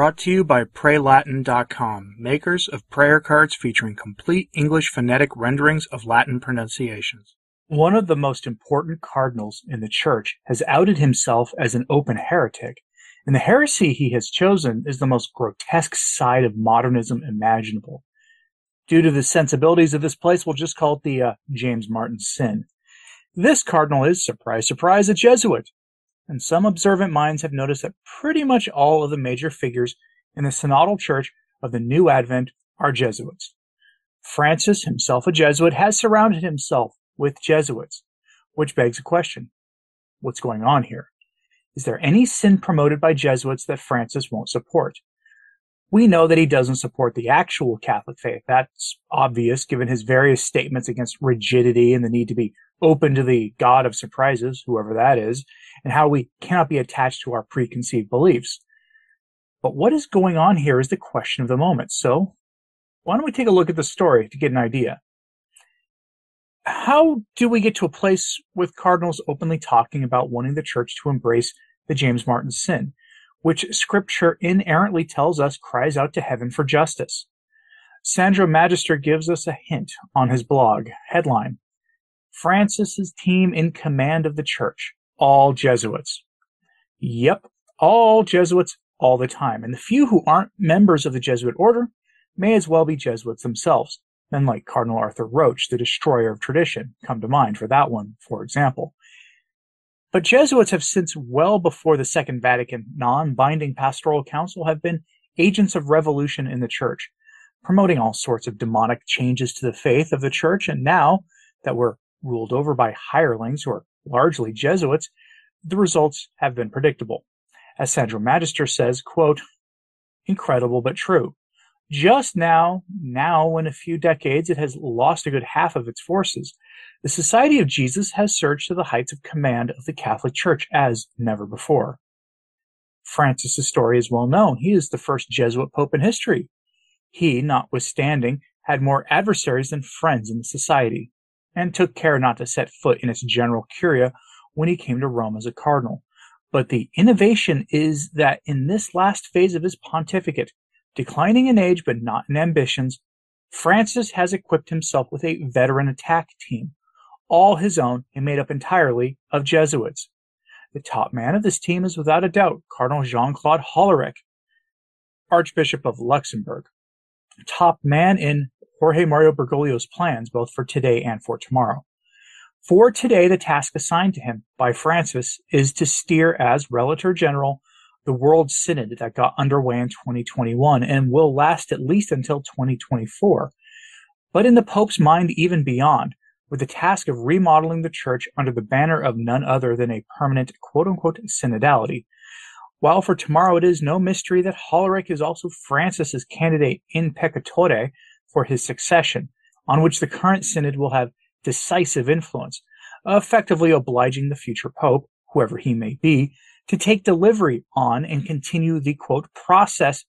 Brought to you by PrayLatin.com, makers of prayer cards featuring complete English phonetic renderings of Latin pronunciations. One of the most important cardinals in the Church has outed himself as an open heretic, and the heresy he has chosen is the most grotesque side of modernism imaginable. Due to the sensibilities of this place, we'll just call it the uh, James Martin sin. This cardinal is, surprise, surprise, a Jesuit, and some observant minds have noticed that pretty much all of the major figures in the synodal church of the New Advent are Jesuits. Francis, himself a Jesuit, has surrounded himself with Jesuits, which begs a question. What's going on here? Is there any sin promoted by Jesuits that Francis won't support? We know that he doesn't support the actual Catholic faith. That's obvious given his various statements against rigidity and the need to be open to the God of surprises, whoever that is, and how we cannot be attached to our preconceived beliefs. But what is going on here is the question of the moment. So why don't we take a look at the story to get an idea? How do we get to a place with cardinals openly talking about wanting the church to embrace the James Martin sin, which scripture inerrantly tells us cries out to heaven for justice? Sandro Magister gives us a hint on his blog. Headline Francis's team in command of the church, all Jesuits. Yep, all Jesuits all the time. And the few who aren't members of the Jesuit order may as well be Jesuits themselves. Men like Cardinal Arthur Roche, the destroyer of tradition, come to mind for that one, for example. But Jesuits have since well before the Second Vatican non-binding pastoral council have been agents of revolution in the church, promoting all sorts of demonic changes to the faith of the church. And now that we're ruled over by hirelings who are largely Jesuits, the results have been predictable. As Sandro Magister says, quote, incredible but true. Just now, now in a few decades it has lost a good half of its forces, the Society of Jesus has surged to the heights of command of the Catholic Church as never before. Francis's story is well known. He is the first Jesuit pope in history. He, notwithstanding, had more adversaries than friends in the society and took care not to set foot in its general curia when he came to Rome as a cardinal. But the innovation is that in this last phase of his pontificate, declining in age but not in ambitions, Francis has equipped himself with a veteran attack team, all his own and made up entirely of Jesuits. The top man of this team is without a doubt Cardinal Jean-Claude Hollerich, Archbishop of Luxembourg, top man in Jorge Mario Bergoglio's plans both for today and for tomorrow. For today, the task assigned to him by Francis is to steer as Relator General the World Synod that got underway in 2021 and will last at least until 2024. But in the Pope's mind, even beyond, with the task of remodeling the church under the banner of none other than a permanent quote unquote synodality. While for tomorrow it is no mystery that Hollerich is also Francis's candidate in pectore for his succession, on which the current synod will have decisive influence, effectively obliging the future pope, whoever he may be, to take delivery on and continue the quote process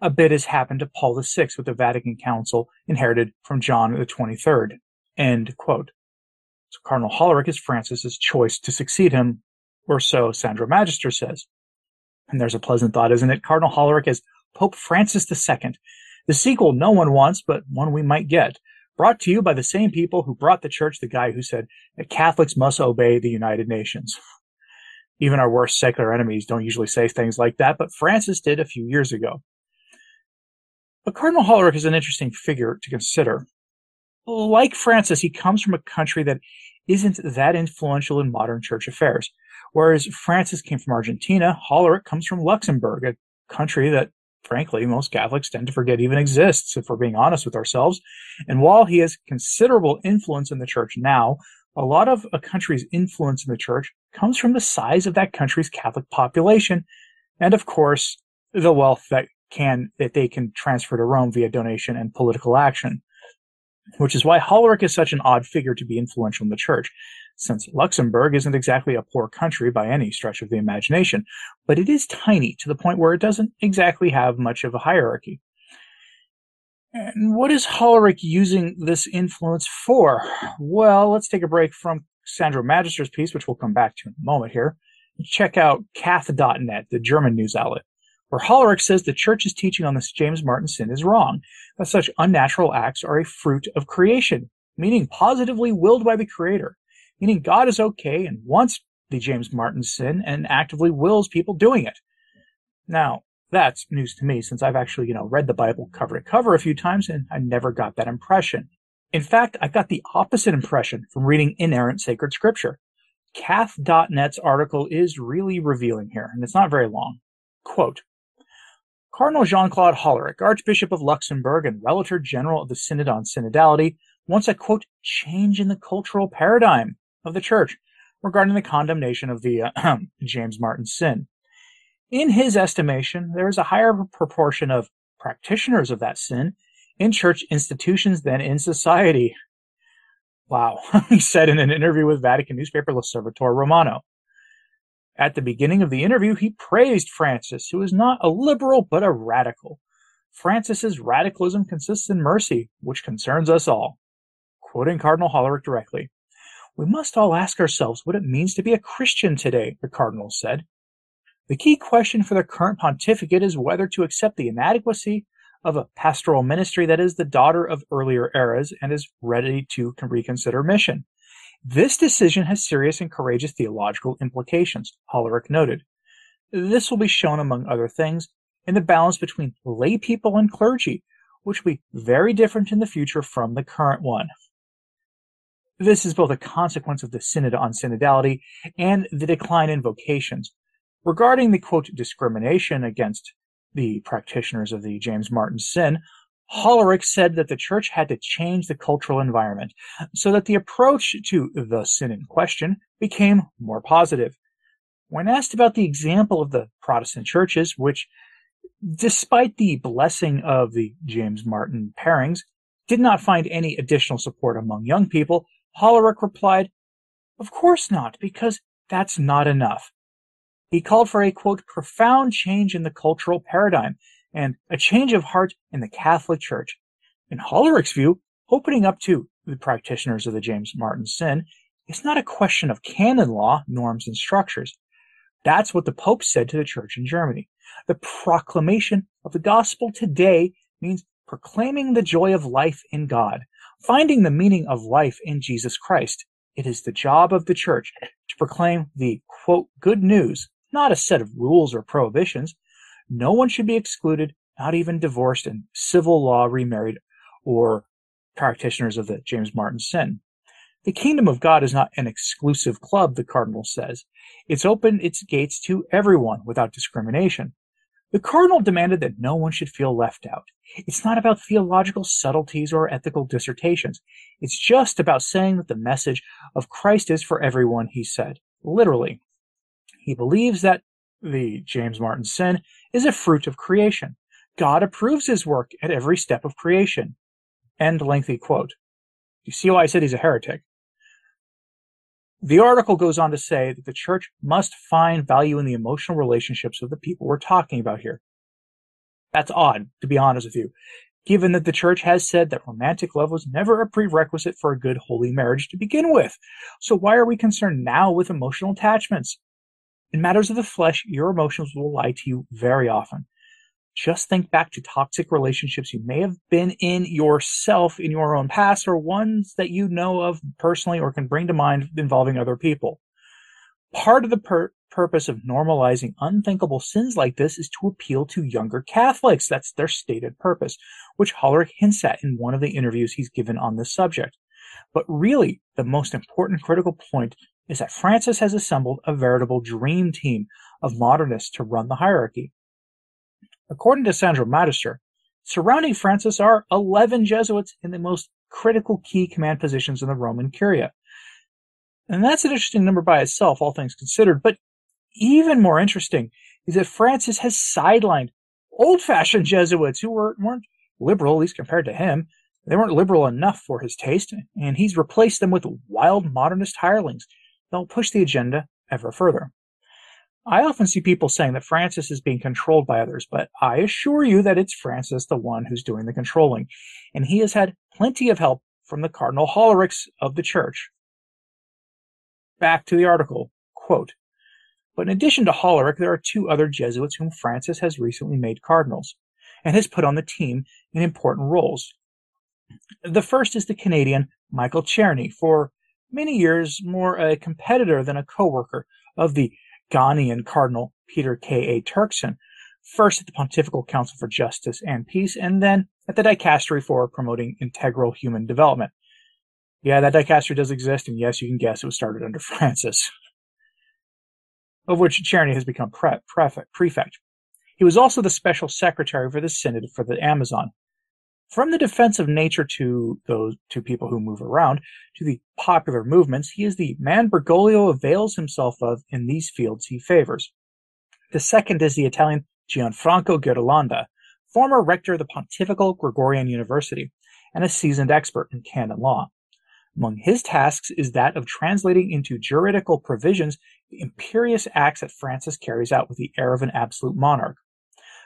a bit as happened to Paul VI with the Vatican Council inherited from John the 23rd. End quote. So Cardinal Hollerich is Francis's choice to succeed him, or so Sandro Magister says. And there's a pleasant thought, isn't it? Cardinal Hollerich is Pope Francis II, the sequel no one wants, but one we might get. Brought to you by the same people who brought the church the guy who said that Catholics must obey the United Nations. Even our worst secular enemies don't usually say things like that, but Francis did a few years ago. But Cardinal Hollerich is an interesting figure to consider. Like Francis, he comes from a country that isn't that influential in modern church affairs. Whereas Francis came from Argentina, Hollerich comes from Luxembourg, a country that frankly, most Catholics tend to forget even exists, if we're being honest with ourselves. And while he has considerable influence in the church now, a lot of a country's influence in the church comes from the size of that country's Catholic population, and of course, the wealth that can that they can transfer to Rome via donation and political action. Which is why Hollerich is such an odd figure to be influential in the church since Luxembourg isn't exactly a poor country by any stretch of the imagination, but it is tiny to the point where it doesn't exactly have much of a hierarchy. And what is Hollerich using this influence for? Well, let's take a break from Sandro Magister's piece, which we'll come back to in a moment here. Check out kath.net, the German news outlet, where Hollerich says the church's teaching on this James Martin sin is wrong, that such unnatural acts are a fruit of creation, meaning positively willed by the Creator, meaning God is okay and wants the James Martin sin and actively wills people doing it. Now, that's news to me since I've actually, you know, read the Bible cover to cover a few times and I never got that impression. In fact, I got the opposite impression from reading inerrant sacred scripture. Kath.net's article is really revealing here, and it's not very long. Quote, Cardinal Jean-Claude Hollerich, Archbishop of Luxembourg and Relator General of the Synod on Synodality, wants a quote, change in the cultural paradigm of the Church regarding the condemnation of the uh, James Martin sin. In his estimation, there is a higher proportion of practitioners of that sin in church institutions than in society. Wow, he said in an interview with Vatican newspaper L'Osservatore Romano. At the beginning of the interview, he praised Francis, who is not a liberal but a radical. Francis's radicalism consists in mercy, which concerns us all. Quoting Cardinal Hollerich directly, we must all ask ourselves what it means to be a Christian today, the Cardinal said. The key question for the current pontificate is whether to accept the inadequacy of a pastoral ministry that is the daughter of earlier eras and is ready to reconsider mission. This decision has serious and courageous theological implications, Hollerich noted. This will be shown, among other things, in the balance between lay people and clergy, which will be very different in the future from the current one. This is both a consequence of the synod on synodality and the decline in vocations. Regarding the quote discrimination against the practitioners of the James Martin sin, Hollerich said that the church had to change the cultural environment so that the approach to the sin in question became more positive. When asked about the example of the Protestant churches, which, despite the blessing of the James Martin pairings, did not find any additional support among young people, Hollerich replied, Of course not, because that's not enough. He called for a quote, profound change in the cultural paradigm and a change of heart in the Catholic Church. In Hollerich's view, opening up to the practitioners of the James Martin sin is not a question of canon law, norms, and structures. That's what the Pope said to the Church in Germany. The proclamation of the gospel today means proclaiming the joy of life in God, finding the meaning of life in Jesus Christ. It is the job of the church to proclaim the quote, good news, not a set of rules or prohibitions. No one should be excluded, not even divorced and civil law remarried or practitioners of the James Martin sin. The kingdom of God is not an exclusive club, the cardinal says. It's opened its gates to everyone without discrimination. The cardinal demanded that no one should feel left out. It's not about theological subtleties or ethical dissertations. It's just about saying that the message of Christ is for everyone, he said. Literally. He believes that the James Martin sin is a fruit of creation. God approves his work at every step of creation. End lengthy quote. You see why I said he's a heretic? The article goes on to say that the church must find value in the emotional relationships of the people we're talking about here. That's odd, to be honest with you, given that the church has said that romantic love was never a prerequisite for a good holy marriage to begin with. So why are we concerned now with emotional attachments? In matters of the flesh, your emotions will lie to you very often. Just think back to toxic relationships you may have been in yourself in your own past or ones that you know of personally or can bring to mind involving other people. Part of the per- purpose of normalizing unthinkable sins like this is to appeal to younger Catholics. That's their stated purpose, which Hollerich hints at in one of the interviews he's given on this subject. But really, the most important critical point is that Francis has assembled a veritable dream team of modernists to run the hierarchy. According to Sandro Magister, surrounding Francis are 11 Jesuits in the most critical key command positions in the Roman Curia. And that's an interesting number by itself, all things considered. But even more interesting is that Francis has sidelined old fashioned Jesuits who were, weren't liberal, at least compared to him. They weren't liberal enough for his taste, and he's replaced them with wild modernist hirelings. They'll push the agenda ever further. I often see people saying that Francis is being controlled by others, but I assure you that it's Francis the one who's doing the controlling, and he has had plenty of help from the Cardinal Hollerichs of the Church. Back to the article. Quote, But in addition to Hollerich, there are two other Jesuits whom Francis has recently made cardinals and has put on the team in important roles. The first is the Canadian Michael Czerny, for many years more a competitor than a co-worker of the Ghanaian Cardinal Peter K. A. Turkson, first at the Pontifical Council for Justice and Peace, and then at the Dicastery for Promoting Integral Human Development. Yeah, that dicastery does exist, and yes, you can guess it was started under Francis, of which Czerny has become pre- prefect. He was also the special secretary for the Synod for the Amazon. From the defense of nature to those to people who move around, to the popular movements, he is the man Bergoglio avails himself of in these fields he favors. The second is the Italian Gianfranco Ghirlanda, former rector of the Pontifical Gregorian University and a seasoned expert in canon law. Among his tasks is that of translating into juridical provisions the imperious acts that Francis carries out with the air of an absolute monarch.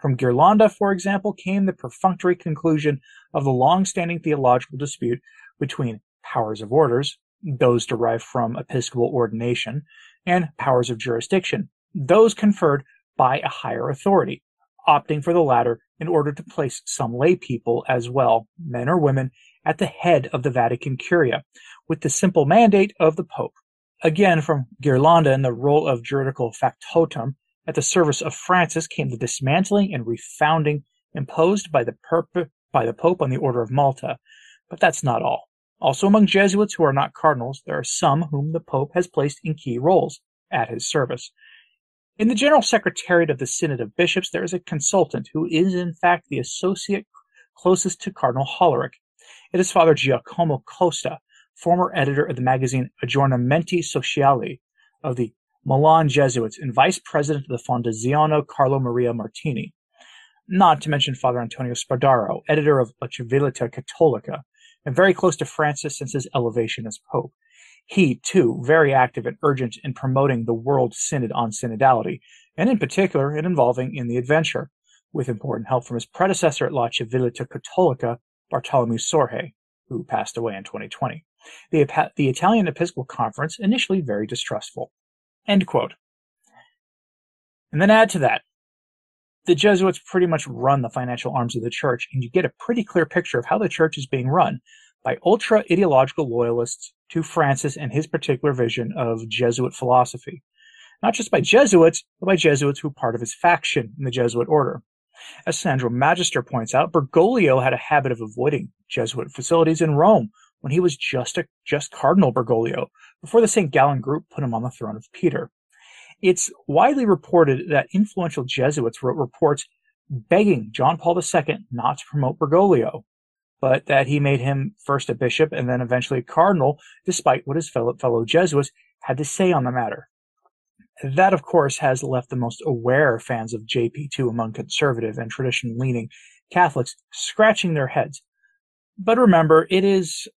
From Ghirlanda, for example, came the perfunctory conclusion of the long-standing theological dispute between powers of orders, those derived from episcopal ordination, and powers of jurisdiction, those conferred by a higher authority, opting for the latter in order to place some lay people as well, men or women, at the head of the Vatican Curia, with the simple mandate of the Pope. Again, from Ghirlanda in the role of juridical factotum, at the service of Francis came the dismantling and refounding imposed by the, perp- by the Pope on the Order of Malta. But that's not all. Also among Jesuits who are not cardinals, there are some whom the Pope has placed in key roles at his service. In the General Secretariat of the Synod of Bishops, there is a consultant who is in fact the associate closest to Cardinal Hollerich, it is Father Giacomo Costa, former editor of the magazine Aggiornamenti Sociali of the Milan Jesuits and vice president of the Fondazione Carlo Maria Martini. Not to mention Father Antonio Spadaro, editor of La Civiltà Cattolica, and very close to Francis since his elevation as Pope. He, too, very active and urgent in promoting the World Synod on Synodality, and in particular in involving in the adventure, with important help from his predecessor at La Civiltà Cattolica, Bartolomeo Sorge, who passed away in 2020. The, the Italian Episcopal Conference initially very distrustful. End quote. And then add to that, the Jesuits pretty much run the financial arms of the church, and you get a pretty clear picture of how the church is being run by ultra ideological loyalists to Francis and his particular vision of Jesuit philosophy. Not just by Jesuits, but by Jesuits who are part of his faction in the Jesuit order. As Sandro Magister points out, Bergoglio had a habit of avoiding Jesuit facilities in Rome when he was just a just Cardinal Bergoglio before the St. Gallen group put him on the throne of Peter. It's widely reported that influential Jesuits wrote reports begging John Paul II not to promote Bergoglio, but that he made him first a bishop and then eventually a cardinal, despite what his fellow, fellow Jesuits had to say on the matter. That, of course, has left the most aware fans of JP2 among conservative and tradition leaning Catholics scratching their heads. But remember, it is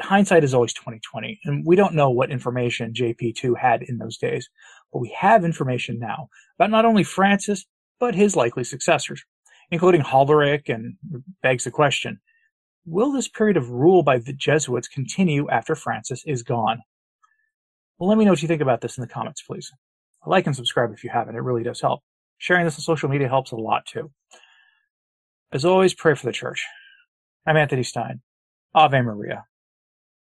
hindsight is always 2020, and we don't know what information JP2 had in those days, but we have information now about not only Francis, but his likely successors, including Hollerich, and begs the question, will this period of rule by the Jesuits continue after Francis is gone? Well, let me know what you think about this in the comments, please. Like and subscribe if you haven't. It really does help. Sharing this on social media helps a lot too. As always, pray for the church. I'm Anthony Stine. Ave Maria.